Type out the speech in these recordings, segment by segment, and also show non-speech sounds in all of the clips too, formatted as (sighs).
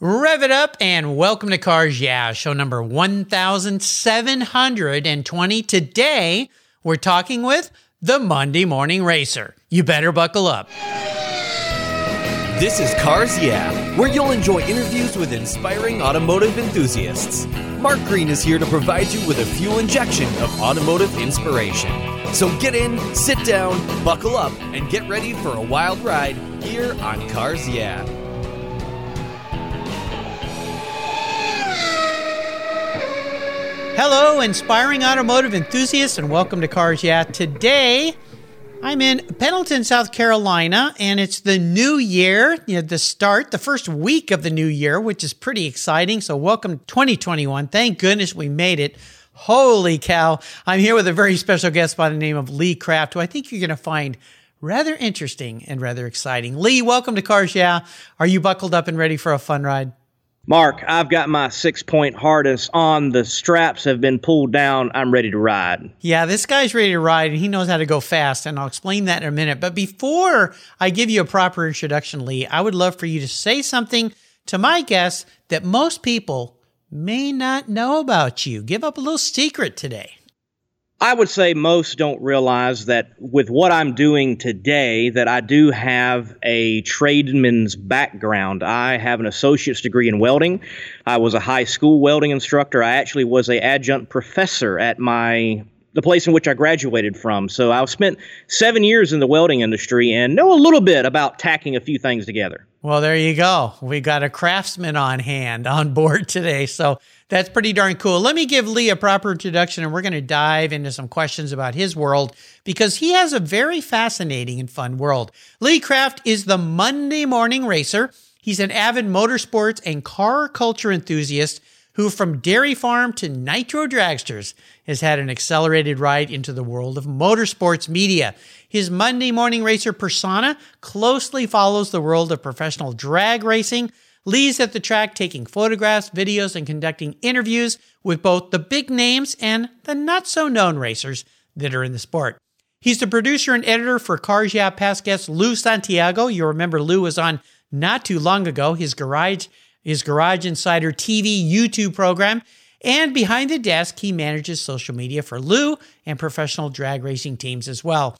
Rev it up and welcome to Cars Yeah, show number 1720. Today, we're talking with the Monday Morning Racer. You better buckle up. This is Cars Yeah, where you'll enjoy interviews with inspiring automotive enthusiasts. Mark Green is here to provide you with a fuel injection of automotive inspiration. So get in, sit down, buckle up, and get ready for a wild ride here on Cars Yeah. Hello, inspiring automotive enthusiasts, and welcome to Cars Yeah. Today, I'm in Pendleton, South Carolina, and it's the new year, you know, the start, the first week of the new year, which is pretty exciting. So, welcome 2021. Thank goodness we made it. Holy cow. I'm here with a very special guest by the name of Lee Kraft, who I think you're going to find rather interesting and rather exciting. Lee, welcome to Cars Yeah. Are you buckled up and ready for a fun ride? Mark, I've got my six point harness on. The straps have been pulled down. I'm ready to ride. Yeah, this guy's ready to ride and he knows how to go fast. And I'll explain that in a minute. But before I give you a proper introduction, Lee, I would love for you to say something to my guests that most people may not know about you. Give up a little secret today. I would say most don't realize that with what I'm doing today that I do have a tradesman's background. I have an associate's degree in welding. I was a high school welding instructor. I actually was a adjunct professor at my the place in which I graduated from. So I've spent 7 years in the welding industry and know a little bit about tacking a few things together. Well, there you go. We got a craftsman on hand on board today. So that's pretty darn cool. Let me give Lee a proper introduction and we're going to dive into some questions about his world because he has a very fascinating and fun world. Lee Kraft is the Monday morning racer. He's an avid motorsports and car culture enthusiast who, from dairy farm to nitro dragsters, has had an accelerated ride into the world of motorsports media. His Monday morning racer persona closely follows the world of professional drag racing Lee's at the track taking photographs, videos, and conducting interviews with both the big names and the not so known racers that are in the sport. He's the producer and editor for Cars Yeah past guest Lou Santiago. You remember Lou was on not too long ago, his Garage, his Garage Insider TV YouTube program. And behind the desk, he manages social media for Lou and professional drag racing teams as well.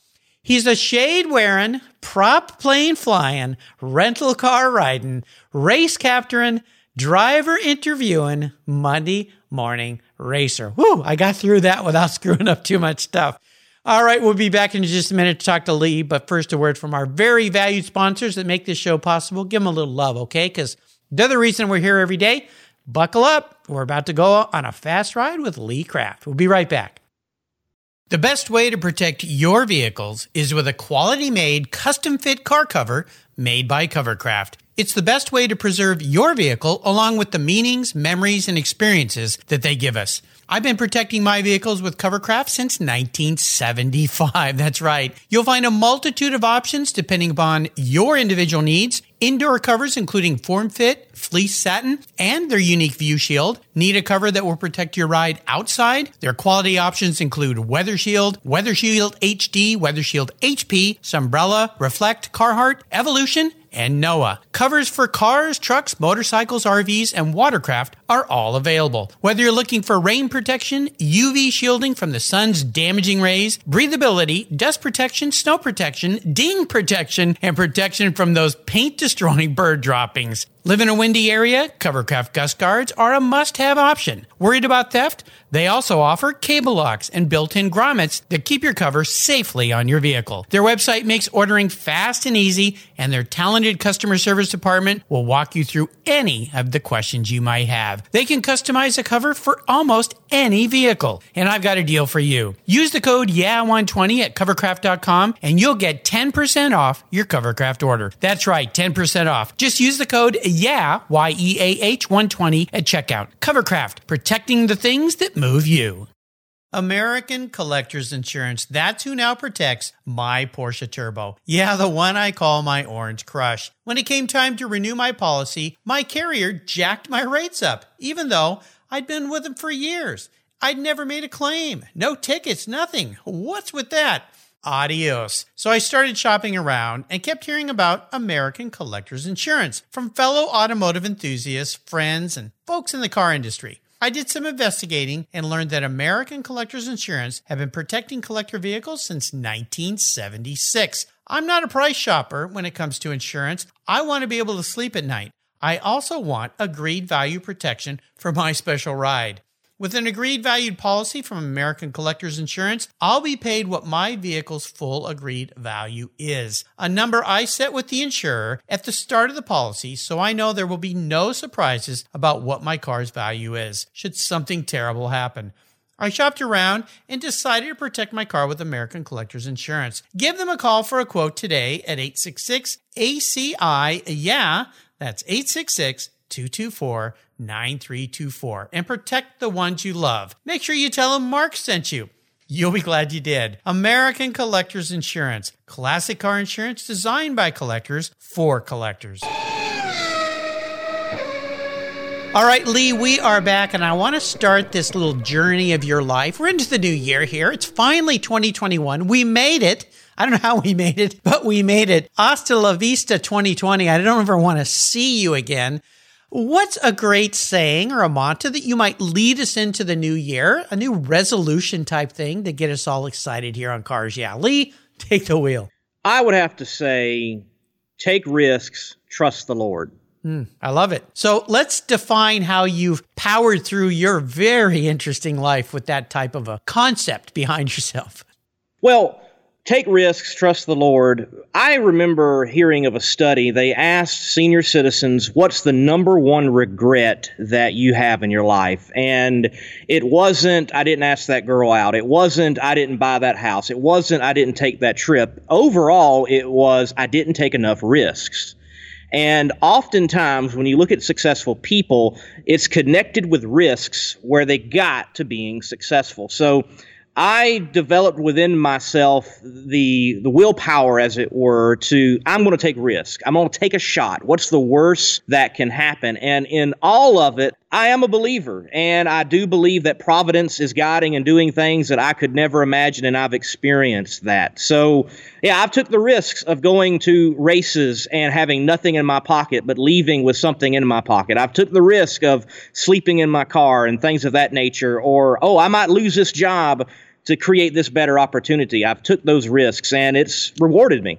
He's a shade wearing, prop plane flying, rental car riding, race capturing, driver interviewing, Monday morning racer. Whoo, I got through that without (laughs) screwing up too much stuff. All right, we'll be back in just a minute to talk to Lee, but first a word from our very valued sponsors that make this show possible. Give them a little love, okay? Because they're the reason we're here every day. Buckle up. We're about to go on a fast ride with Lee Kraft. We'll be right back. The best way to protect your vehicles is with a quality made, custom fit car cover made by Covercraft. It's the best way to preserve your vehicle along with the meanings, memories, and experiences that they give us. I've been protecting my vehicles with Covercraft since 1975. (laughs) That's right. You'll find a multitude of options depending upon your individual needs. Indoor covers including form fit, fleece satin, and their unique view shield. Need a cover that will protect your ride outside? Their quality options include Weather Shield, Weather Shield HD, Weather Shield HP, Sunbrella, Reflect, Carhartt, Evolution, and Noah. Covers for cars, trucks, motorcycles, RVs, and watercraft are all available. Whether you're looking for rain protection, UV shielding from the sun's damaging rays, breathability, dust protection, snow protection, ding protection, and protection from those paint destroying bird droppings. Live in a windy area? Covercraft Gust Guards are a must have option. Worried about theft? They also offer cable locks and built in grommets that keep your cover safely on your vehicle. Their website makes ordering fast and easy, and their talented customer service department will walk you through any of the questions you might have. They can customize a cover for almost any vehicle. And I've got a deal for you. Use the code YEAH120 at covercraft.com and you'll get 10% off your Covercraft order. That's right, 10% off. Just use the code YEAH, Y E A H 120 at checkout. Covercraft, protecting the things that move you. American Collectors Insurance. That's who now protects my Porsche Turbo. Yeah, the one I call my Orange Crush. When it came time to renew my policy, my carrier jacked my rates up, even though I'd been with them for years. I'd never made a claim. No tickets, nothing. What's with that? Adios. So I started shopping around and kept hearing about American Collectors Insurance from fellow automotive enthusiasts, friends, and folks in the car industry. I did some investigating and learned that American Collectors Insurance have been protecting collector vehicles since 1976. I'm not a price shopper when it comes to insurance. I want to be able to sleep at night. I also want agreed value protection for my special ride. With an agreed valued policy from American Collectors Insurance, I'll be paid what my vehicle's full agreed value is. A number I set with the insurer at the start of the policy so I know there will be no surprises about what my car's value is should something terrible happen. I shopped around and decided to protect my car with American Collectors Insurance. Give them a call for a quote today at 866 ACI. Yeah, that's 866 224 9324 and protect the ones you love. Make sure you tell them Mark sent you. You'll be glad you did. American Collectors Insurance, classic car insurance designed by collectors for collectors. All right, Lee, we are back, and I want to start this little journey of your life. We're into the new year here. It's finally 2021. We made it. I don't know how we made it, but we made it. Hasta la vista 2020. I don't ever want to see you again. What's a great saying or a mantra that you might lead us into the new year? A new resolution type thing to get us all excited here on Cars Yeah. Lee, take the wheel. I would have to say take risks, trust the Lord. Mm, I love it. So let's define how you've powered through your very interesting life with that type of a concept behind yourself. Well, take risks, trust the Lord. I remember hearing of a study. They asked senior citizens, What's the number one regret that you have in your life? And it wasn't, I didn't ask that girl out. It wasn't, I didn't buy that house. It wasn't, I didn't take that trip. Overall, it was, I didn't take enough risks. And oftentimes, when you look at successful people, it's connected with risks where they got to being successful. So I developed within myself the the willpower, as it were, to I'm going to take risk. I'm going to take a shot. What's the worst that can happen? And in all of it, I am a believer, and I do believe that providence is guiding and doing things that I could never imagine, and I've experienced that. So, yeah, I've took the risks of going to races and having nothing in my pocket, but leaving with something in my pocket. I've took the risk of sleeping in my car and things of that nature, or oh, I might lose this job to create this better opportunity. I've took those risks and it's rewarded me.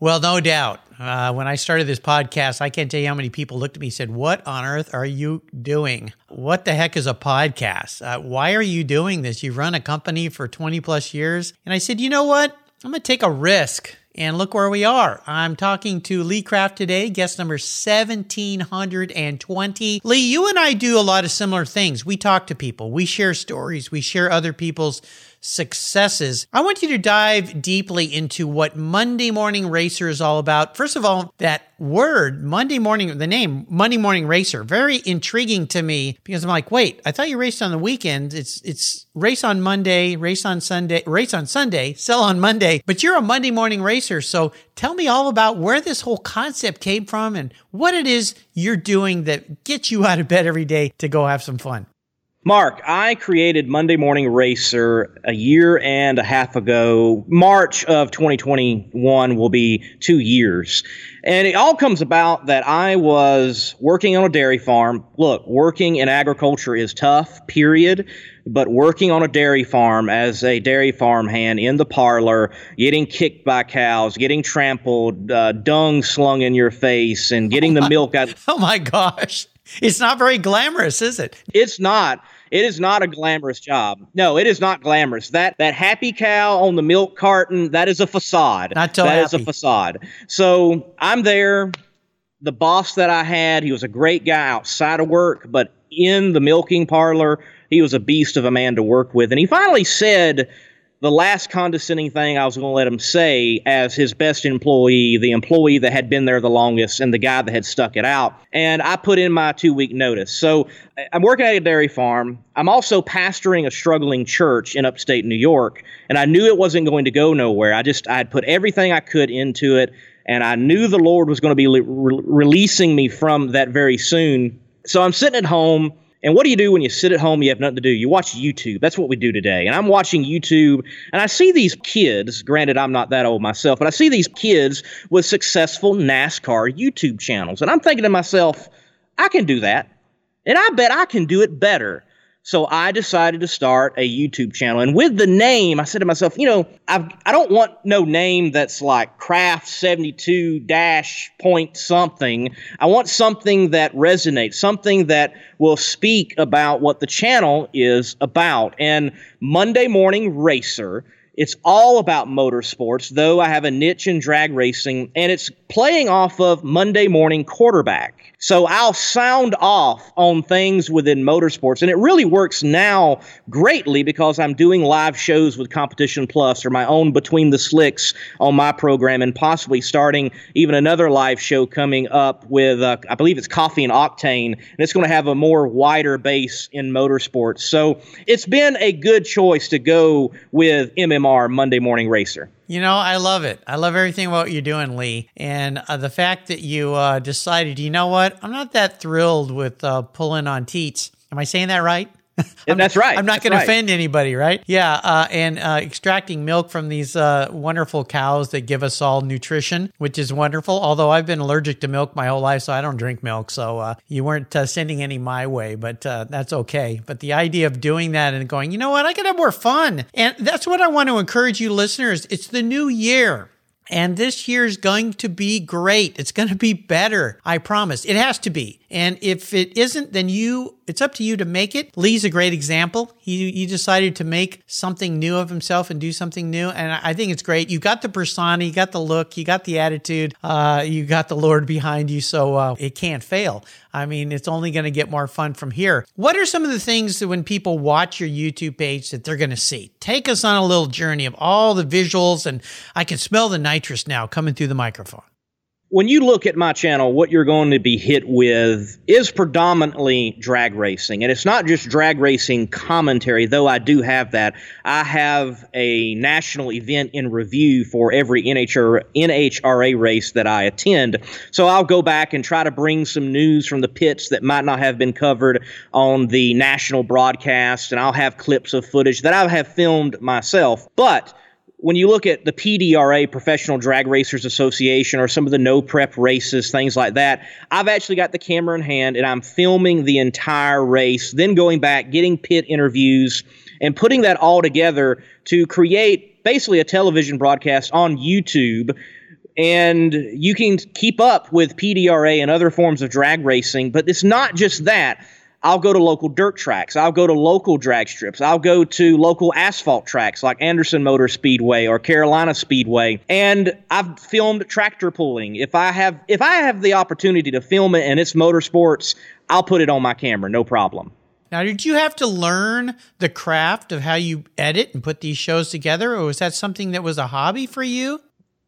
Well, no doubt. Uh, when I started this podcast, I can't tell you how many people looked at me and said, What on earth are you doing? What the heck is a podcast? Uh, why are you doing this? You've run a company for 20 plus years. And I said, You know what? I'm going to take a risk. And look where we are. I'm talking to Lee Kraft today, guest number 1720. Lee, you and I do a lot of similar things. We talk to people, we share stories, we share other people's successes. I want you to dive deeply into what Monday Morning Racer is all about. First of all, that word, Monday Morning, the name, Monday Morning Racer, very intriguing to me because I'm like, wait, I thought you raced on the weekends. It's it's race on Monday, race on Sunday, race on Sunday, sell on Monday, but you're a Monday morning racer. So tell me all about where this whole concept came from and what it is you're doing that gets you out of bed every day to go have some fun. Mark, I created Monday Morning Racer a year and a half ago. March of 2021 will be two years. And it all comes about that I was working on a dairy farm. Look, working in agriculture is tough, period. But working on a dairy farm as a dairy farm hand in the parlor, getting kicked by cows, getting trampled, uh, dung slung in your face, and getting the (laughs) milk out. (laughs) Oh my gosh. It's not very glamorous, is it? It's not. It is not a glamorous job. No, it is not glamorous. That that happy cow on the milk carton, that is a facade. Not so That happy. is a facade. So I'm there. The boss that I had, he was a great guy outside of work, but in the milking parlor, he was a beast of a man to work with. And he finally said the last condescending thing I was going to let him say as his best employee, the employee that had been there the longest, and the guy that had stuck it out. And I put in my two week notice. So I'm working at a dairy farm. I'm also pastoring a struggling church in upstate New York. And I knew it wasn't going to go nowhere. I just, I had put everything I could into it. And I knew the Lord was going to be re- releasing me from that very soon. So I'm sitting at home And what do you do when you sit at home, you have nothing to do? You watch YouTube. That's what we do today. And I'm watching YouTube and I see these kids, granted, I'm not that old myself, but I see these kids with successful NASCAR YouTube channels. And I'm thinking to myself, I can do that. And I bet I can do it better. So I decided to start a YouTube channel. And with the name, I said to myself, you know, I've, I don't want no name that's like Kraft 72 dash point something. I want something that resonates, something that will speak about what the channel is about. And Monday Morning Racer it's all about motorsports, though I have a niche in drag racing, and it's playing off of Monday Morning Quarterback. So I'll sound off on things within motorsports, and it really works now greatly because I'm doing live shows with Competition Plus or my own Between the Slicks on my program, and possibly starting even another live show coming up with, uh, I believe it's Coffee and Octane, and it's going to have a more wider base in motorsports. So it's been a good choice to go with MMR Monday Morning Racer. You know, I love it. I love everything about you're doing, Lee. And uh, the fact that you uh, decided, you know what, I'm not that thrilled with uh, pulling on teats. Am I saying that right? That's right. I'm not going right. to offend anybody, right? Yeah, uh, and uh, extracting milk from these uh, wonderful cows that give us all nutrition, which is wonderful. Although I've been allergic to milk my whole life, so I don't drink milk. So uh, you weren't uh, sending any my way, but uh, that's okay. But the idea of doing that and going, you know what, I could have more fun, and that's what I want to encourage you, listeners. It's the new year. And this year is going to be great. It's going to be better. I promise. It has to be. And if it isn't, then you, it's up to you to make it. Lee's a great example. He, he decided to make something new of himself and do something new. And I think it's great. You got the persona, you got the look, you got the attitude, uh, you got the Lord behind you. So uh, it can't fail. I mean, it's only going to get more fun from here. What are some of the things that when people watch your YouTube page that they're going to see? Take us on a little journey of all the visuals. And I can smell the nitrous now coming through the microphone when you look at my channel, what you're going to be hit with is predominantly drag racing. And it's not just drag racing commentary, though I do have that. I have a national event in review for every NHR, NHRA race that I attend. So I'll go back and try to bring some news from the pits that might not have been covered on the national broadcast. And I'll have clips of footage that I have filmed myself. But when you look at the PDRA, Professional Drag Racers Association, or some of the no prep races, things like that, I've actually got the camera in hand and I'm filming the entire race, then going back, getting pit interviews, and putting that all together to create basically a television broadcast on YouTube. And you can keep up with PDRA and other forms of drag racing, but it's not just that. I'll go to local dirt tracks. I'll go to local drag strips. I'll go to local asphalt tracks like Anderson Motor Speedway or Carolina Speedway. And I've filmed tractor pulling. If I have if I have the opportunity to film it and it's motorsports, I'll put it on my camera, no problem. Now, did you have to learn the craft of how you edit and put these shows together, or was that something that was a hobby for you?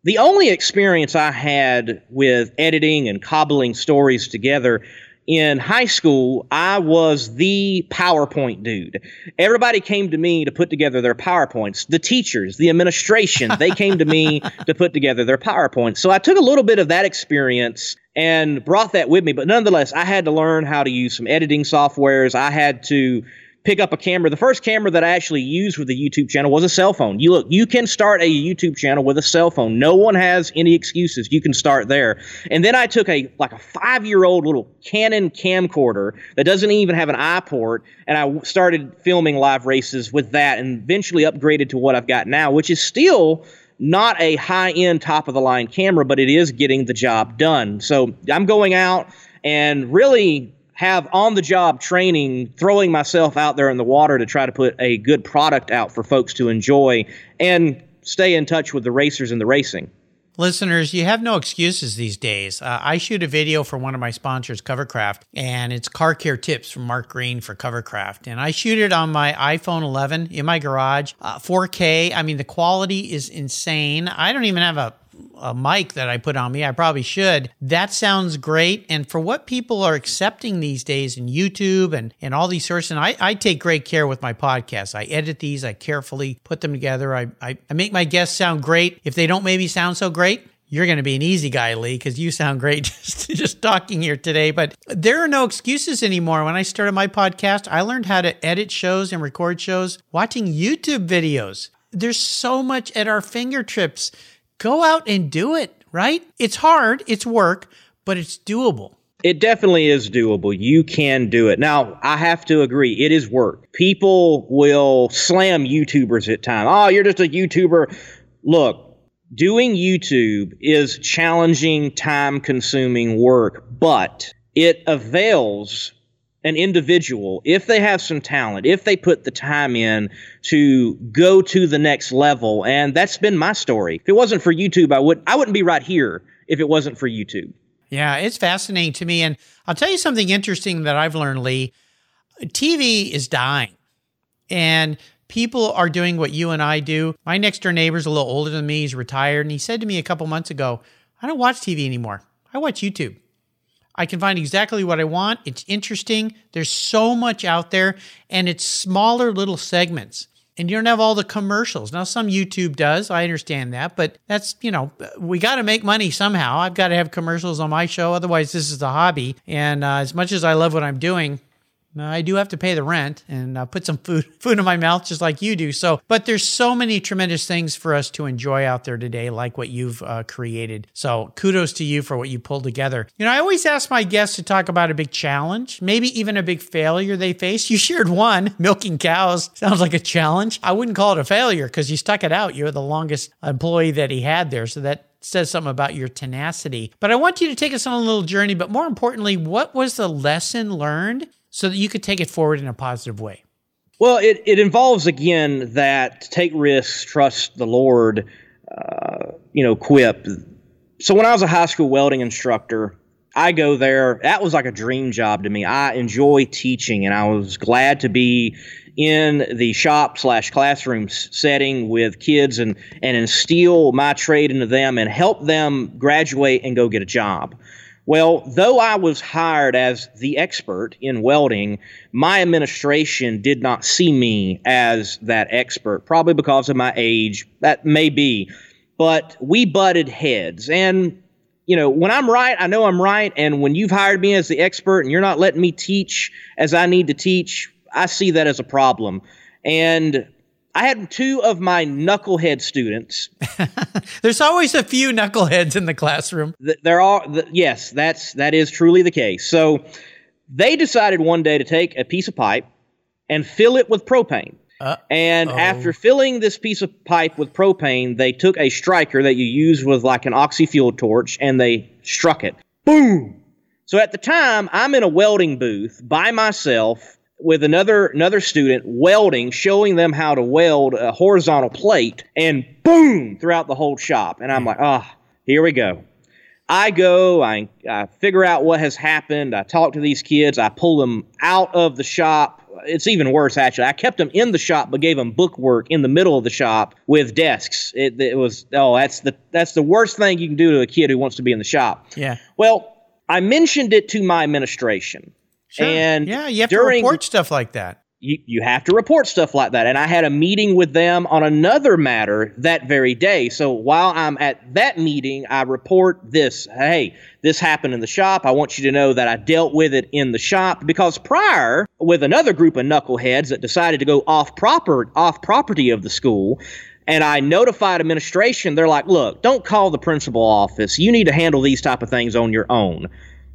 The only experience I had with editing and cobbling stories together in high school, I was the PowerPoint dude. Everybody came to me to put together their PowerPoints. The teachers, the administration, they came to me (laughs) to put together their PowerPoints. So I took a little bit of that experience and brought that with me. But nonetheless, I had to learn how to use some editing softwares. I had to pick up a camera. The first camera that I actually used with the YouTube channel was a cell phone. You look, you can start a YouTube channel with a cell phone. No one has any excuses. You can start there. And then I took a like a five year old little Canon camcorder that doesn't even have an eye port, and I started filming live races with that, and eventually upgraded to what I've got now, which is still not a high end top of the line camera, but it is getting the job done. So I'm going out and really have on the job training, throwing myself out there in the water to try to put a good product out for folks to enjoy and stay in touch with the racers and the racing. Listeners, you have no excuses these days. Uh, I shoot a video for one of my sponsors, Covercraft, and it's car care tips from Mark Green for Covercraft. And I shoot it on my iPhone 11 in my garage, uh, 4K. I mean, the quality is insane. I don't even have a a mic that I put on me. I probably should. That sounds great. And for what people are accepting these days in YouTube and, and all these sources, and I, I take great care with my podcasts. I edit these, I carefully put them together. I, I, I make my guests sound great. If they don't maybe sound so great, you're going to be an easy guy, Lee, because you sound great (laughs) just, just talking here today. But there are no excuses anymore. When I started my podcast, I learned how to edit shows and record shows watching YouTube videos. There's so much at our fingertips. Go out and do it, right? It's hard, it's work, but it's doable. It definitely is doable. You can do it. Now, I have to agree, it is work. People will slam YouTubers at times. Oh, you're just a YouTuber. Look, doing YouTube is challenging, time consuming work, but it avails an individual, if they have some talent, if they put the time in to go to the next level, and that's been my story. If it wasn't for YouTube, I would I wouldn't be right here if it wasn't for YouTube. Yeah, it's fascinating to me. And I'll tell you something interesting that I've learned, Lee. TV is dying. And people are doing what you and I do. My next door neighbor's a little older than me. He's retired. And he said to me a couple months ago, I don't watch TV anymore. I watch YouTube. I can find exactly what I want. It's interesting. There's so much out there, and it's smaller little segments. And you don't have all the commercials. Now, some YouTube does. I understand that. But that's, you know, we got to make money somehow. I've got to have commercials on my show. Otherwise, this is a hobby. And uh, as much as I love what I'm doing, I do have to pay the rent and uh, put some food (laughs) food in my mouth just like you do. So, but there's so many tremendous things for us to enjoy out there today, like what you've uh, created. So, kudos to you for what you pulled together. You know, I always ask my guests to talk about a big challenge, maybe even a big failure they face. You shared one, (laughs) milking cows. Sounds like a challenge. I wouldn't call it a failure because you stuck it out. You were the longest employee that he had there, so that says something about your tenacity. But I want you to take us on a little journey. But more importantly, what was the lesson learned so that you could take it forward in a positive way? Well, it, it involves, again, that take risks, trust the Lord, uh, you know, quip. So when I was a high school welding instructor, I go there. That was like a dream job to me. I enjoy teaching, and I was glad to be in the shop slash classroom setting with kids and and instill my trade into them and help them graduate and go get a job. Well, though I was hired as the expert in welding, my administration did not see me as that expert, probably because of my age. That may be. But we butted heads. And, you know, when I'm right, I know I'm right. And when you've hired me as the expert and you're not letting me teach as I need to teach, I see that as a problem. And I had two of my knucklehead students. (laughs) There's always a few knuckleheads in the classroom. There are, yes, that's that is truly the case. So they decided one day to take a piece of pipe and fill it with propane. Uh, and oh. after filling this piece of pipe with propane, they took a striker that you use with like an oxy fuel torch and they struck it. Boom! So at the time, I'm in a welding booth by myself with another another student welding, showing them how to weld a horizontal plate, and boom throughout the whole shop. And I'm like, ah, oh, here we go. I go, I, I figure out what has happened. I talk to these kids. I pull them out of the shop. It's even worse, actually. I kept them in the shop, but gave them bookwork in the middle of the shop with desks. It, it was oh, that's the that's the worst thing you can do to a kid who wants to be in the shop. Yeah. Well, I mentioned it to my administration. Sure. And yeah, you have during, to report stuff like that. You, you have to report stuff like that. And I had a meeting with them on another matter that very day. So while I'm at that meeting, I report this hey, this happened in the shop. I want you to know that I dealt with it in the shop because prior, with another group of knuckleheads that decided to go off proper off property of the school, and I notified administration, they're like, look, don't call the principal office. You need to handle these type of things on your own.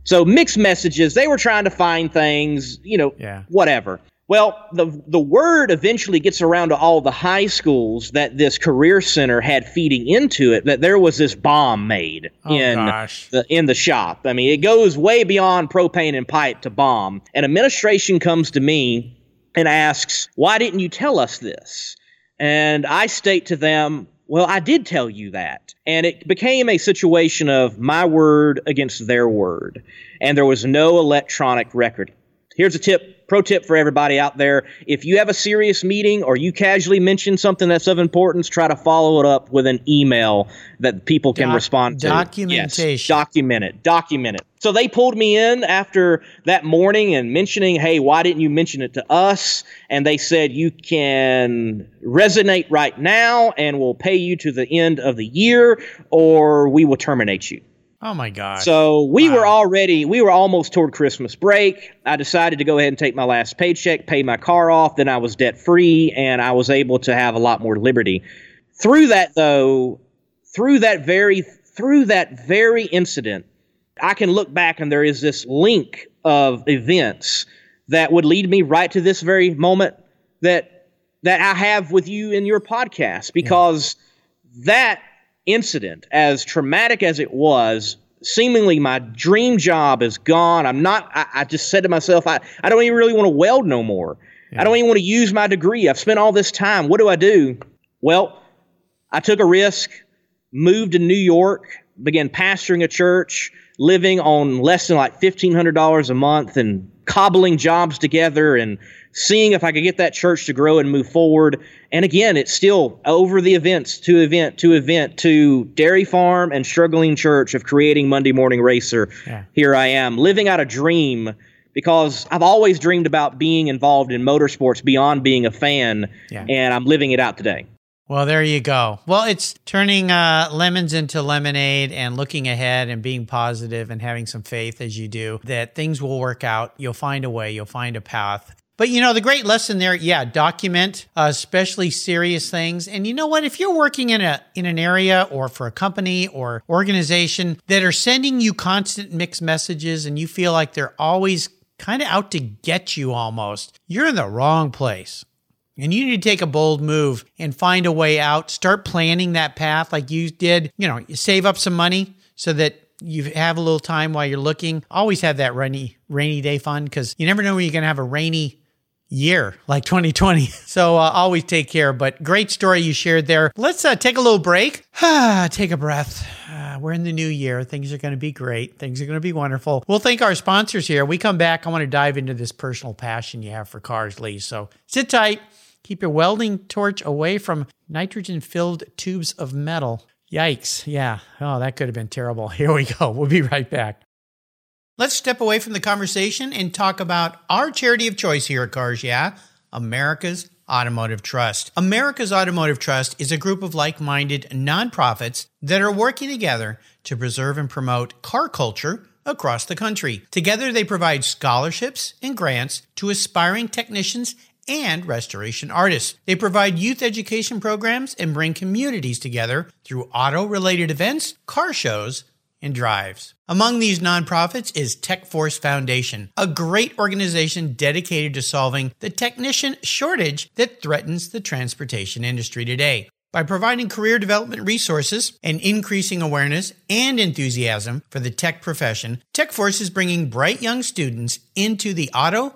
So mixed messages. They were trying to find things, you know, yeah. whatever. Well, the the word eventually gets around to all the high schools that this career center had feeding into it that there was this bomb made oh, in gosh. the in the shop. I mean, it goes way beyond propane and pipe to bomb. And administration comes to me and asks, "Why didn't you tell us this?" And I state to them, well, I did tell you that. And it became a situation of my word against their word. And there was no electronic record. Here's a tip, pro tip for everybody out there. If you have a serious meeting or you casually mention something that's of importance, try to follow it up with an email that people can Doc- respond to. documentation. Yes, document it. Document it. So they pulled me in after that morning and mentioning, hey, why didn't you mention it to us? And they said, you can resonate right now and we'll pay you to the end of the year or we will terminate you. Oh my God. So we Wow. were already, we were almost toward Christmas break. I decided to go ahead and take my last paycheck, pay my car off. Then I was debt free and I was able to have a lot more liberty. Through that, though, through that very, through that very incident, I can look back and there is this link of events that would lead me right to this very moment that that I have with you in your podcast because that incident, as traumatic as it was, seemingly my dream job is gone. I'm not, I, I just said to myself, I, I don't even really want to weld no more. I don't even want to use my degree. I've spent all this time. What do I do? Well, I took a risk, moved to New York, began pastoring a church, living on less than like $1,500 a month and cobbling jobs together and seeing if I could get that church to grow and move forward. And again, it's still over the events to event to event to dairy farm and struggling church of creating Monday Morning Racer. Yeah. Here I am living out a dream because I've always dreamed about being involved in motorsports beyond being a fan, Yeah. and I'm living it out today. Well, there you go. Well, it's turning uh, lemons into lemonade and looking ahead and being positive and having some faith as you do that things will work out. You'll find a way, you'll find a path. But you know, the great lesson there, yeah, document uh, especially serious things. And you know what? If you're working in a in an area or for a company or organization that are sending you constant mixed messages and you feel like they're always kind of out to get you almost, you're in the wrong place. And you need to take a bold move and find a way out. Start planning that path like you did. You know, you save up some money so that you have a little time while you're looking. Always have that rainy rainy day fund because you never know when you're going to have a rainy year like 2020. (laughs) So uh, always take care. But great story you shared there. Let's uh, take a little break. (sighs) take a breath. Uh, we're in the new year. Things are going to be great. Things are going to be wonderful. We'll thank our sponsors here. We come back. I want to dive into this personal passion you have for cars, Lee. So sit tight. Keep your welding torch away from nitrogen filled tubes of metal. Yikes. Yeah. Oh, that could have been terrible. (laughs) Here we go. We'll be right back. Let's step away from the conversation and talk about our charity of choice here at Cars Yeah, America's Automotive Trust. America's Automotive Trust is a group of like minded nonprofits that are working together to preserve and promote car culture across the country. Together, they provide scholarships and grants to aspiring technicians and restoration artists. They provide youth education programs and bring communities together through auto related events, car shows, and drives. Among these nonprofits is TechForce Foundation, a great organization dedicated to solving the technician shortage that threatens the transportation industry today. By providing career development resources and increasing awareness and enthusiasm for the tech profession, TechForce is bringing bright young students into the auto,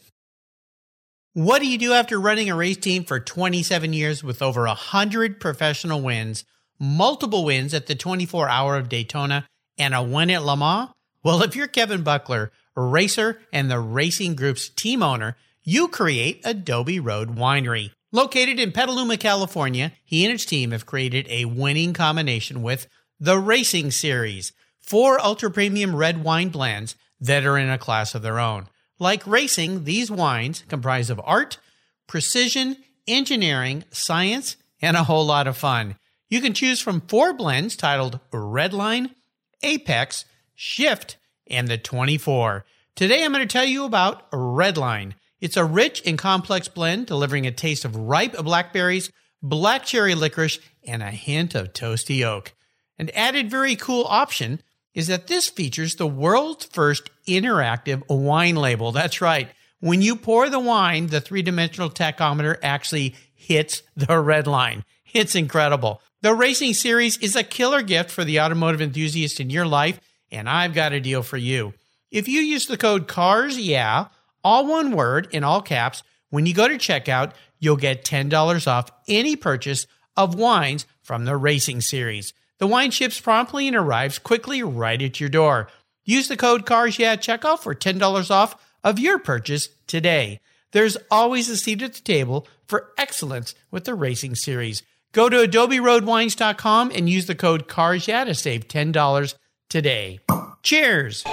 What do you do after running a race team for 27 years with over 100 professional wins, multiple wins at the 24 hour of Daytona, and a win at Le Mans? Well, if you're Kevin Buckler, racer and the Racers Group's team owner, you create Adobe Road Winery. Located in Petaluma, California, he and his team have created a winning combination with the Racing Series, four ultra premium red wine blends that are in a class of their own. Like racing, these wines comprise of art, precision, engineering, science, and a whole lot of fun. You can choose from four blends titled Redline, Apex, Shift, and the 24. Today I'm going to tell you about Redline. It's a rich and complex blend delivering a taste of ripe blackberries, black cherry licorice, and a hint of toasty oak. An added very cool option is that this features the world's first interactive wine label. That's right. When you pour the wine, the three dimensional tachometer actually hits the red line. It's incredible. The Racing Series is a killer gift for the automotive enthusiast in your life, and I've got a deal for you. If you use the code CARS, yeah, all one word in all caps, when you go to checkout, you'll get $10 off any purchase of wines from the Racing Series. The wine ships promptly and arrives quickly right at your door. Use the code CARS, at checkout for $10 off of your purchase today. There's always a seat at the table for excellence with the Racing Series. Go to adoberoadwines.com and use the code CARSYEAH to save $10 today. Cheers!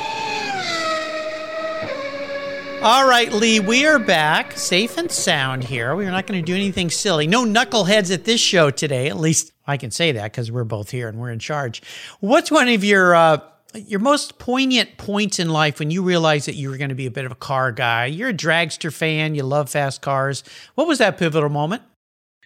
All right, Lee, we are back safe and sound here. We're not going to do anything silly. No knuckleheads at this show today. At least I can say that because we're both here and we're in charge. What's one of your uh, your most poignant points in life when you realized that you were going to be a bit of a car guy? You're a dragster fan. You love fast cars. What was that pivotal moment?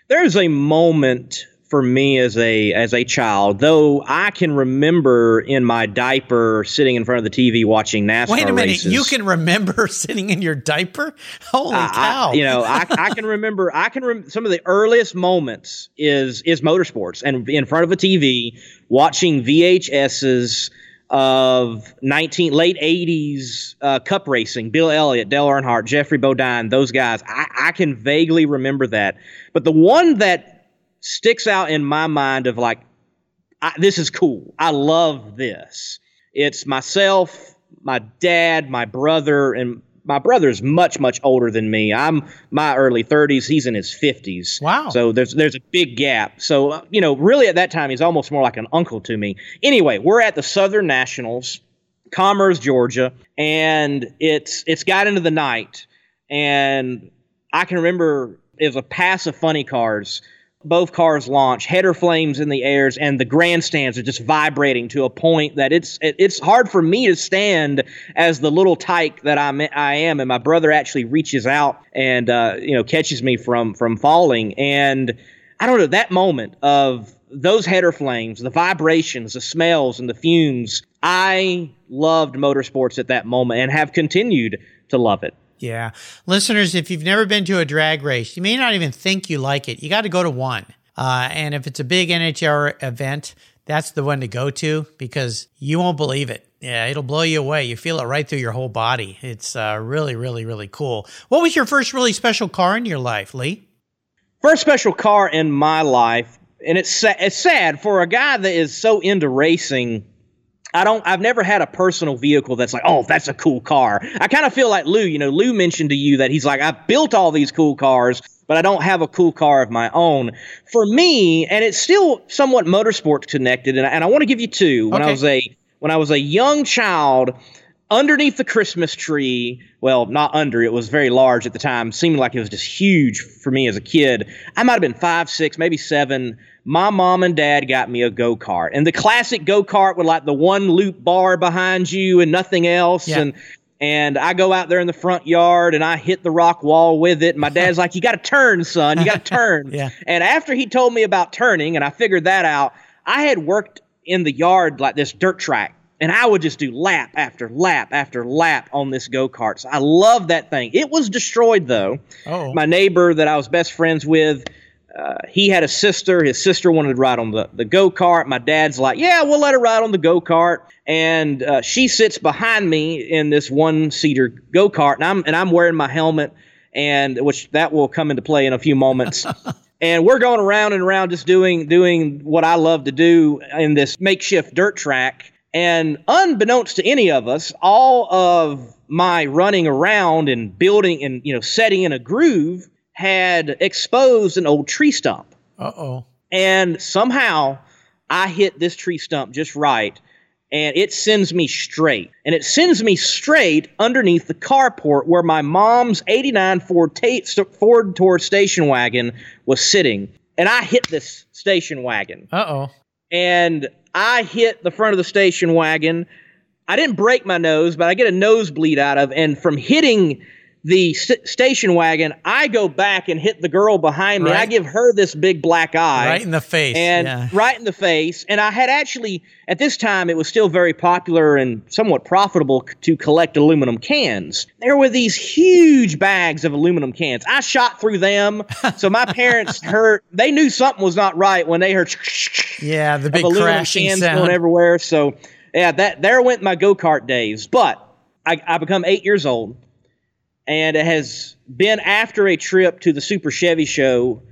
There's a moment for me as a as a child, though I can remember in my diaper sitting in front of the TV watching NASCAR Wait a minute, races. you can remember (laughs) sitting in your diaper? Holy I- cow! I, you know, I, I can remember. I can rem- some of the earliest moments is is motorsports and in front of a TV watching VHSs of 19 late 80s uh, cup racing bill elliott dale earnhardt geoffrey bodine those guys I, I can vaguely remember that but the one that sticks out in my mind of like I, this is cool. I love this. It's myself my dad my brother and my brother's much much older than me. I'm my early 30s he's in his 50s Wow. so there's there's a big gap. So uh, you know really at that time he's almost more like an uncle to me. Anyway we're at the southern nationals commerce georgia and it's it's got into the night. And i can remember it was a pass of funny cars both cars launch, header flames in the airs, and the grandstands are just vibrating to a point that it's it, it's hard for me to stand as the little tyke that I'm I am, and my brother actually reaches out and uh, you know catches me from from falling, and I don't know that moment of those header flames, the vibrations, the smells, and the fumes. I loved motorsports at that moment and have continued to love it. Yeah. Listeners, if you've never been to a drag race, you may not even think you like it. You got to go to one. Uh, and if it's a big NHR event, that's the one to go to because you won't believe it. Yeah, it'll blow you away. You feel it right through your whole body. It's uh, really, really, really cool. What was your first really special car in your life, Lee? First special car in my life, and it's sa- it's sad for a guy that is so into racing. I don't. I've never had a personal vehicle that's like, oh, that's a cool car. I kind of feel like Lou. You know, Lou mentioned to you that he's like, I've built all these cool cars, but I don't have a cool car of my own. For me, and it's still somewhat motorsports connected, and I, and I want to give you two. When I was a when I was a young child, underneath the Christmas tree. Well, not under, it was very large at the time. Seemed like it was just huge for me as a kid. I might have been five, six, maybe seven. My mom and dad got me a go kart. And the classic go kart with like the one loop bar behind you and nothing else. Yeah. And and I go out there in the front yard and I hit the rock wall with it. And My dad's like, You got to turn, son. You got to (laughs) turn. Yeah. And after he told me about turning and I figured that out, I had worked in the yard like this dirt track. And I would just do lap after lap after lap on this go kart. So I love that thing. It was destroyed though. Oh, My neighbor that I was best friends with, uh, he had a sister. His sister wanted to ride on the, the go kart. My dad's like, yeah, we'll let her ride on the go kart. And uh, she sits behind me in this one seater go kart, and I'm and I'm wearing my helmet, and which that will come into play in a few moments. (laughs) and we're going around and around just doing doing what I love to do in this makeshift dirt track. And unbeknownst to any of us, all of my running around and building and you know setting in a groove had exposed an old tree stump. uh oh. And somehow I hit this tree stump just right, and it sends me straight. And it sends me straight underneath the carport where my mom's 89 Ford, Ford Taurus station wagon was sitting. And I hit this station wagon Uh oh. and I hit the front of the station wagon. I didn't break my nose, but I get a nosebleed out of, and from hitting the st- station wagon. I go back and hit the girl behind me. Right. I give her this big black eye. Right in the face. And yeah. right in the face. And I had actually, at this time, it was still very popular and somewhat profitable c- to collect aluminum cans. There were these huge bags of aluminum cans. I shot through them. (laughs) so my parents heard, they knew something was not right when they heard Yeah, the big aluminum crashing cans sound. going everywhere. So yeah, that there went my go kart days. But I, I become eight years old, and it has been after a trip to the Super Chevy Show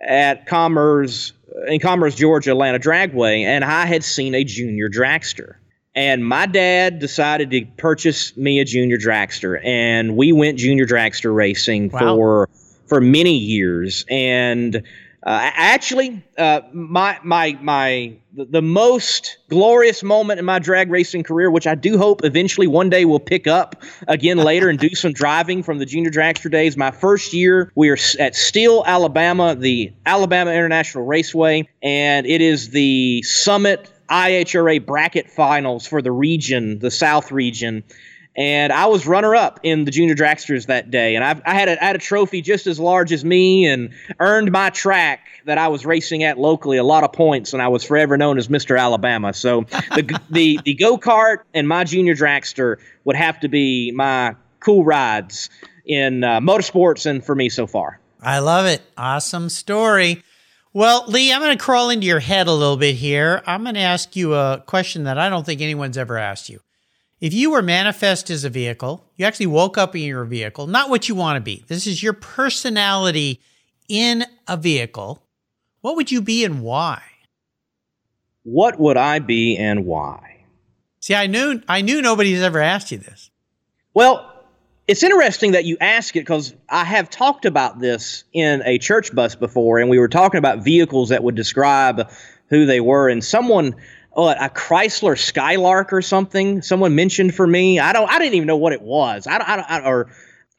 at Commerce in Commerce, Georgia, Atlanta Dragway, and I had seen a junior dragster. And my dad decided to purchase me a junior dragster, and we went junior dragster racing Wow. for for many years. And uh, actually, uh, my my my the, the most glorious moment in my drag racing career, which I do hope eventually one day will pick up again (laughs) later and do some driving from the junior dragster days. My first year, we are at Steele, Alabama, the Alabama International Raceway, and it is the Summit IHRA bracket finals for the region, the South region and I was runner up in the junior dragsters that day. And I've, I had a, I had a trophy just as large as me, and earned my track that I was racing at locally a lot of points, and I was forever known as Mr. Alabama. So the (laughs) the the go kart and my junior dragster would have to be my cool rides in uh, motorsports and for me so far. I love it. Awesome story. Well, Lee, I'm going to crawl into your head a little bit here. I'm going to ask you a question that I don't think anyone's ever asked you. If you were manifest as a vehicle, you actually woke up in your vehicle, not what you want to be. This is your personality in a vehicle. What would you be and why? What would I be and why? See, I knew I knew nobody's ever asked you this. Well, it's interesting that you ask it because I have talked about this in a church bus before, and we were talking about vehicles that would describe who they were. And someone, oh, a Chrysler Skylark or something, someone mentioned for me. I don't, I didn't even know what it was. I don't, I don't, I, or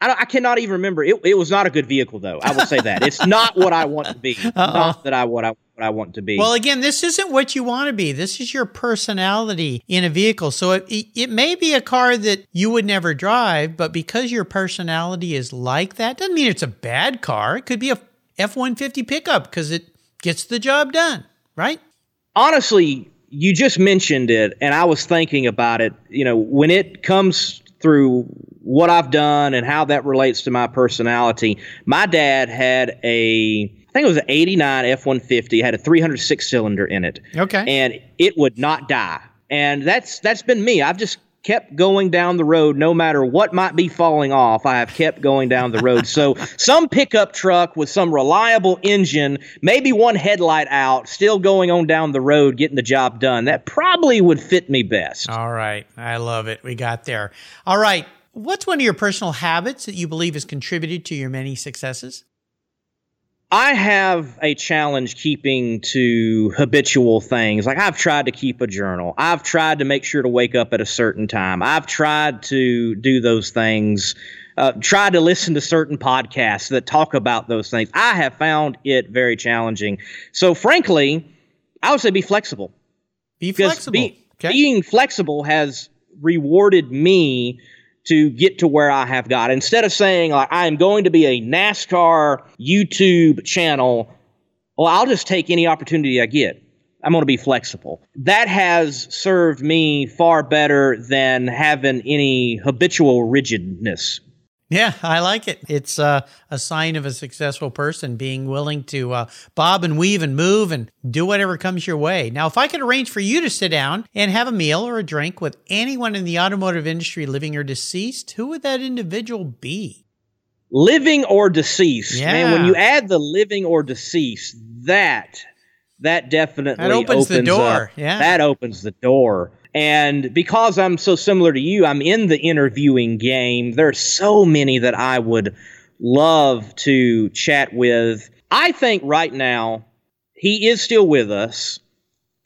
I, don't, I cannot even remember. It, it was not a good vehicle, though. I will say that it's (laughs) not what I want to be. Not that I what I what I want to be. Well, again, this isn't what you want to be. This is your personality in a vehicle. So it, it, it may be a car that you would never drive, but because your personality is like that, doesn't mean it's a bad car. It could be a F 150 pickup because it gets the job done, right? honestly, you just mentioned it, and I was thinking about it. You know, when it comes through what I've done and how that relates to my personality, my dad had a, I think it was an 89 F 150, had a 306 cylinder in it. Okay. And it would not die. And that's that's been me. I've just kept going down the road no matter what might be falling off. I have kept going down the road. so (laughs) some pickup truck with some reliable engine, maybe one headlight out, still going on down the road getting the job done. That probably would fit me best. All right. I love it. We got there. All right. What's one of your personal habits that you believe has contributed to your many successes? I have a challenge keeping to habitual things. Like I've tried to keep a journal. I've tried to make sure to wake up at a certain time. I've tried to do those things. Uh, tried to listen to certain podcasts that talk about those things. I have found it very challenging. So, frankly, I would say be flexible. Be flexible. be- okay. being flexible has rewarded me to get to where I have got. Instead of saying like I am going to be a NASCAR YouTube channel, well, I'll just take any opportunity I get. I'm going to be flexible. That has served me far better than having any habitual rigidness. Yeah, I like it. It's uh, a sign of a successful person being willing to uh, bob and weave and move and do whatever comes your way. Now, if I could arrange for you to sit down and have a meal or a drink with anyone in the automotive industry, living or deceased, who would that individual be? living or deceased. Yeah. Man, when you add the living or deceased, that that definitely That opens the door. up- Yeah. that opens the door. And because I'm so similar to you, I'm in the interviewing game. There are so many that I would love to chat with. I think right now he is still with us.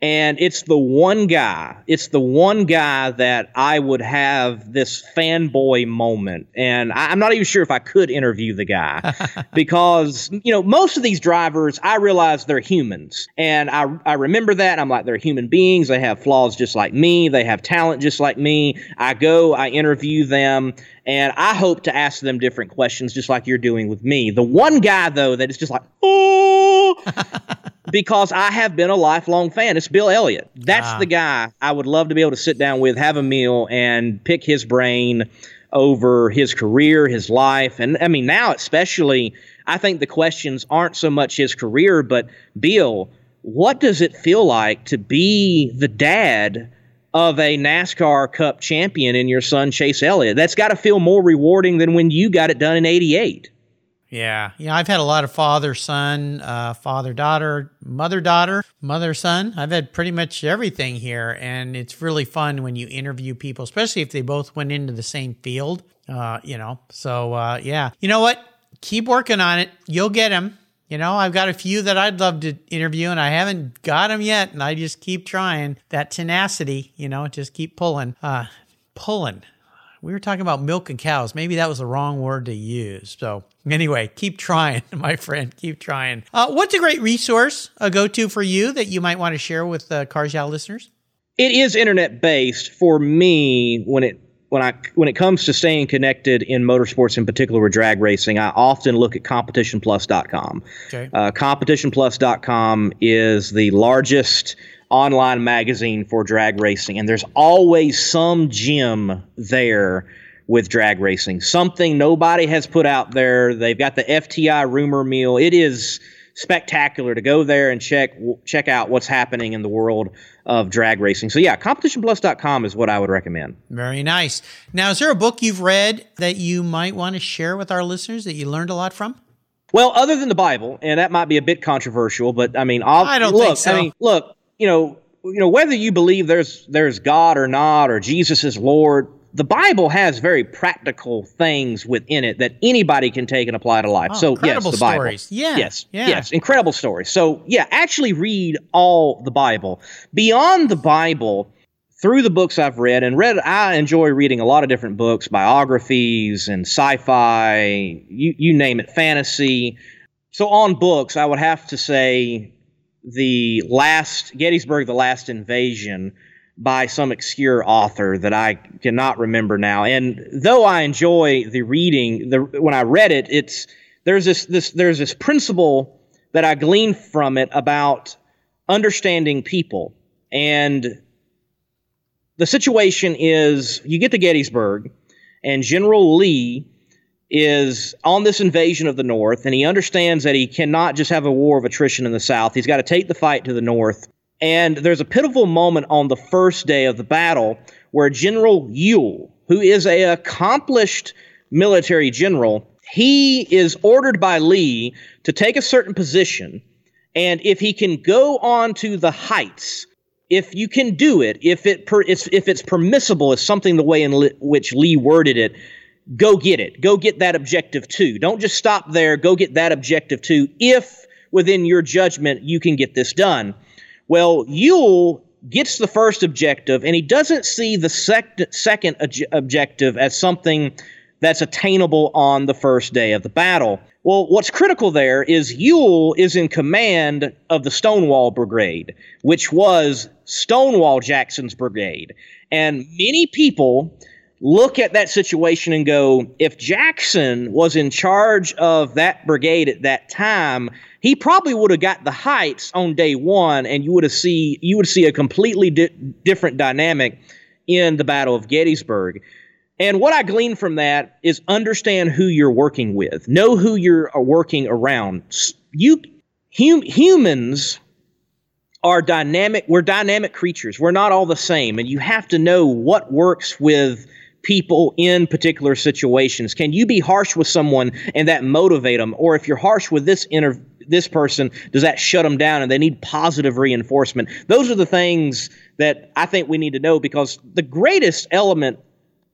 And it's the one guy it's the one guy that i would have this fanboy moment. And I, am not even sure if i could interview the guy (laughs) because you know most of these drivers i realize they're humans. And i, I remember that i'm like they're human beings. They have flaws just like me. They have talent just like me. I go i interview them and I hope to ask them different questions, just like you're doing with me. The one guy, though, that is just like, oh, (laughs) because I have been a lifelong fan. It's Bill Elliott. That's ah. the guy I would love to be able to sit down with, have a meal, and pick his brain over his career, his life. And I mean, now, especially, I think the questions aren't so much his career, but Bill, what does it feel like to be the dad? Of a NASCAR Cup champion in your son Chase Elliott. That's got to feel more rewarding than when you got it done in 88. Yeah. Yeah, I've had a lot of father son, uh, father daughter, mother daughter, mother son. I've had pretty much everything here. And it's really fun when you interview people, especially if they both went into the same field, uh, you know. So, uh, yeah. You know what? Keep working on it. You'll get him. You know, I've got a few that I'd love to interview and I haven't got them yet. And I just keep trying that tenacity, you know, just keep pulling, uh, pulling. We were talking about milk and cows. Maybe that was the wrong word to use. So, anyway, keep trying, (laughs) my friend. Keep trying. Uh, what's a great resource, a go to for you that you might want to share with uh, Cars listeners? It is internet based for me when it when I when it comes to staying connected in motorsports, in particular with drag racing, I often look at CompetitionPlus.com. Okay. Uh, CompetitionPlus.com is the largest online magazine for drag racing, and there's always some gem there with drag racing. Something nobody has put out there. They've got the FTI rumor mill. It is spectacular to go there and check check out what's happening in the world of drag racing. So yeah, competitionplus.com is what I would recommend. Very nice. Now, is there a book you've read that you might want to share with our listeners that you learned a lot from? Well, other than the Bible, and that might be a bit controversial, but I mean, I'll, I don't look, think so. I mean, look, you know, you know, whether you believe there's there's God or not, or Jesus is Lord, the Bible has very practical things within it that anybody can take and apply to life. Oh, so yes, the Bible. Stories. Yeah. Yes. Yeah. Yes. Incredible stories. So yeah, actually read all the Bible. Beyond the Bible, through the books I've read and read, I enjoy reading a lot of different books, biographies and sci-fi, you you name it, fantasy. So on books, I would have to say the last Gettysburg, the Last Invasion by some obscure author that I cannot remember now. And though I enjoy the reading, the when I read it, it's there's this this there's this principle that I glean from it about understanding people. And the situation is you get to Gettysburg and General Lee is on this invasion of the North, and he understands that he cannot just have a war of attrition in the South. He's got to take the fight to the North. And there's a pitiful moment on the first day of the battle where General Ewell, who is a accomplished military general, he is ordered by Lee to take a certain position. And if he can go on to the heights, if you can do it, if it per, if, if it's permissible, is something the way in li- which Lee worded it, go get it. Go get that objective too. Don't just stop there. Go get that objective too. If within your judgment you can get this done. Well, Ewell gets the first objective, and he doesn't see the sec- second objective as something that's attainable on the first day of the battle. Well, what's critical there is Ewell is in command of the Stonewall Brigade, which was Stonewall Jackson's brigade. And many people look at that situation and go, if Jackson was in charge of that brigade at that time, he probably would have got the heights on day one, and you would have see you would see a completely di- different dynamic in the Battle of Gettysburg. And what I glean from that is understand who you're working with, know who you're uh, working around. You hum, humans are dynamic. We're dynamic creatures. We're not all the same, and you have to know what works with people in particular situations? Can you be harsh with someone and that motivate them? Or if you're harsh with this inter- this person, does that shut them down and they need positive reinforcement? Those are the things that I think we need to know because the greatest element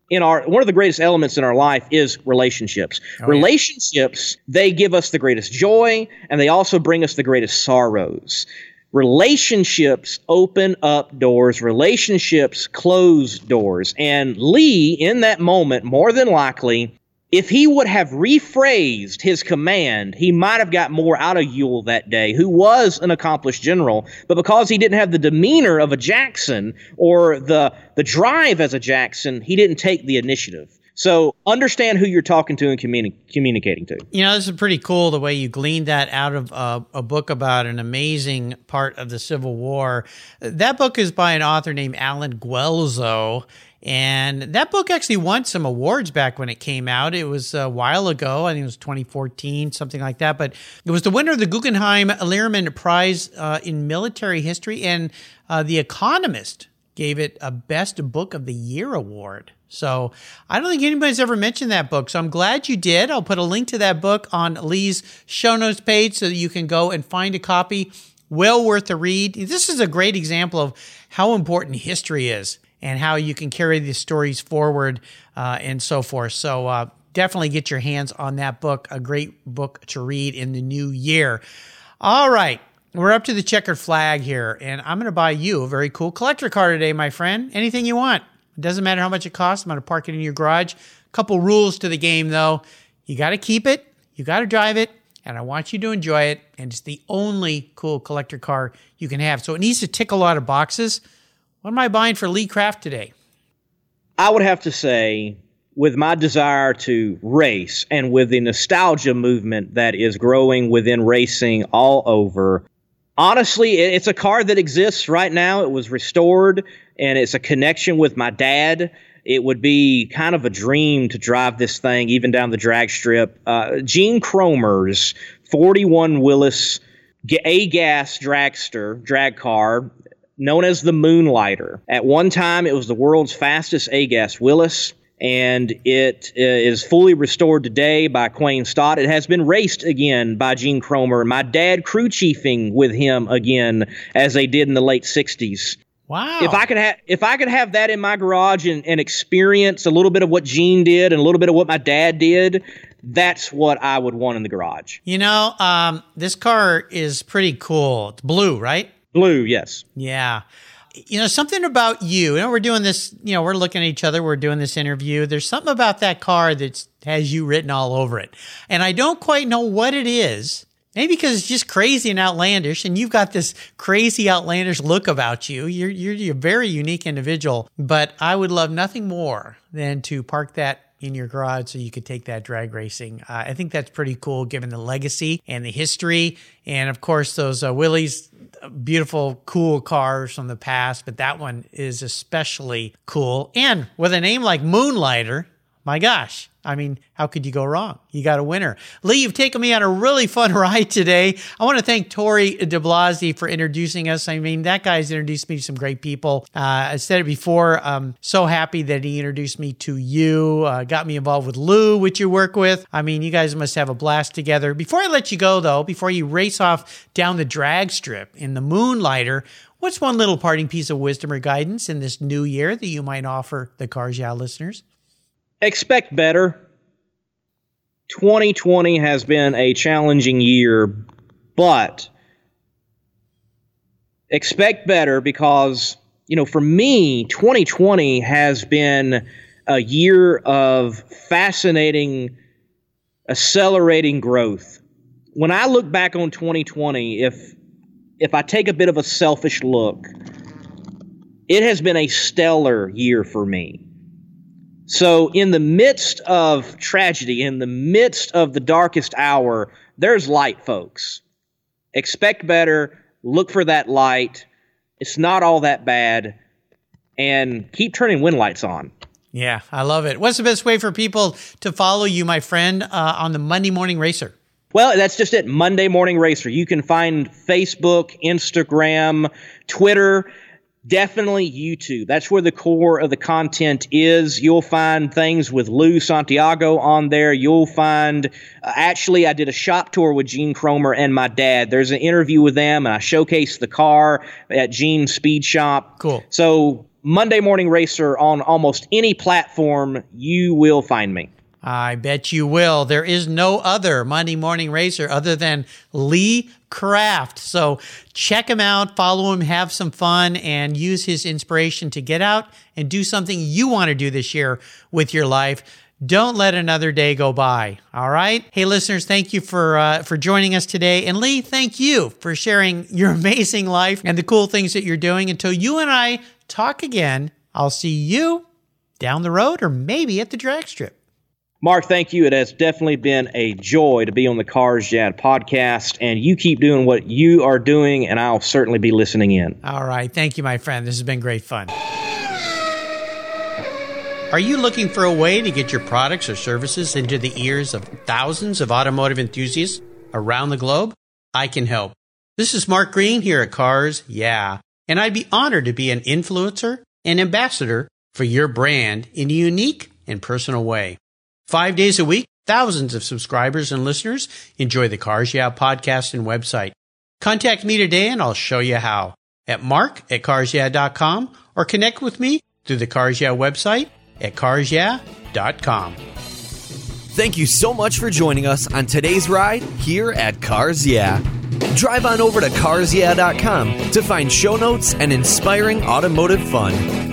in our one of the greatest elements in our life is relationships. Oh, relationships, yeah. they give us the greatest joy and they also bring us the greatest sorrows relationships open up doors, relationships close doors. And Lee, in that moment, more than likely, if he would have rephrased his command, he might have got more out of Ewell that day, who was an accomplished general. But because he didn't have the demeanor of a Jackson or the the drive as a Jackson, he didn't take the initiative. So understand who you're talking to and communi- communicating to. You know, this is pretty cool the way you gleaned that out of uh, a book about an amazing part of the Civil War. That book is by an author named Allen Guelzo. And that book actually won some awards back when it came out. It was a while ago. I think it was 2014, something like that. But it was the winner of the Guggenheim Lehrman Prize uh, in Military History. And uh, The Economist gave it a Best Book of the Year award. So I don't think anybody's ever mentioned that book. So I'm glad you did. I'll put a link to that book on Lee's show notes page so that you can go and find a copy. Well worth a read. This is a great example of how important history is and how you can carry the stories forward uh, and so forth. So uh, definitely get your hands on that book. A great book to read in the new year. All right. We're up to the checkered flag here, and I'm going to buy you a very cool collector car today, my friend. Anything you want. It doesn't matter how much it costs. I'm going to park it in your garage. A Couple rules to the game, though. You got to keep it, you got to drive it, and I want you to enjoy it. And it's the only cool collector car you can have. So it needs to tick a lot of boxes. What am I buying for Lee Kraft today? I would have to say, with my desire to race and with the nostalgia movement that is growing within racing all over, honestly, it's a car that exists right now. It was restored and it's a connection with my dad. It would be kind of a dream to drive this thing even down the drag strip. Uh, Gene Cromer's 41 Willys A gas dragster, drag car, known as the Moonlighter. At one time, it was the world's fastest A gas Willys and it uh, is fully restored today by Quayne Stott. It has been raced again by Gene Cromer. My dad crew chiefing with him again, as they did in the late '60s. Wow! If I could have, if I could have that in my garage and, and experience a little bit of what Gene did and a little bit of what my dad did, that's what I would want in the garage. You know, um, this car is pretty cool. It's blue, right? Blue, yes. Yeah you know, something about you. You know, we're doing this. You know, we're looking at each other. We're doing this interview. There's something about that car that has you written all over it, and I don't quite know what it is. Maybe because it's just crazy and outlandish, and you've got this crazy outlandish look about you. You're, you're, you're a very unique individual, but I would love nothing more than to park that in your garage so you could take that drag racing. Uh, I think that's pretty cool given the legacy and the history. And of course, those uh, Willys, beautiful, cool cars from the past, but that one is especially cool. And with a name like Moonlighter, my gosh, I mean, how could you go wrong? You got a winner. Lee, you've taken me on a really (laughs) fun ride today. I want to thank Tori DeBlasi for introducing us. I mean, that guy's introduced me to some great people. Uh, I said it before. I'm so happy that he introduced me to you, uh, got me involved with Lou, which you work with. I mean, you guys must have a blast together. Before I let you go, though, before you race off down the drag strip in the Moonlighter, what's one little parting piece of wisdom or guidance in this new year that you might offer the Cars listeners? Expect better. 2020 has been a challenging year, but expect better because, you know, for me, 2020 has been a year of fascinating, accelerating growth. When I look back on 2020, if if I take a bit of a selfish look, it has been a stellar year for me. So, in the midst of tragedy, in the midst of the darkest hour, there's light, folks. Expect better, look for that light. It's not all that bad, and keep turning wind lights on. Yeah, I love it. What's the best way for people to follow you, my friend, uh, on the Monday Morning Racer? Well, that's just it. Monday Morning Racer. You can find Facebook, Instagram, Twitter definitely YouTube. That's where the core of the content is. You'll find things with Lou Santiago on there. You'll find, uh, actually, I did a shop tour with Gene Cromer and my dad. There's an interview with them, and I showcased the car at Gene's Speed Shop. Cool. So, Monday Morning Racer on almost any platform, you will find me. I bet you will. There is no other Monday morning racer other than Lee Kraft. So check him out, follow him, have some fun, and use his inspiration to get out and do something you want to do this year with your life. Don't let another day go by. All right. Hey, listeners, thank you for uh, for joining us today, and Lee, thank you for sharing (laughs) your amazing life and the cool things that you're doing. Until you and I talk again, I'll see you down the road or maybe at the drag strip. Mark, thank you. It has definitely been a joy to be on the Cars Yeah podcast, and you keep doing what you are doing, and I'll certainly be listening in. All right. Thank you, my friend. This has been great fun. Are you looking for a way to get your products or services into the ears of thousands of automotive enthusiasts around the globe? I can help. This is Mark Green here at Cars Yeah, and I'd be honored to be an influencer and ambassador for your brand in a unique and personal way. Five days a week, thousands of subscribers and listeners enjoy the Cars Yeah podcast and website. Contact me today and I'll show you how at mark at carsyeah.com or connect with me through the Cars Yeah website at carsyeah.com. Thank you so much for joining us on today's ride here at Cars Yeah. Drive on over to carsyeah.com to find show notes and inspiring automotive fun.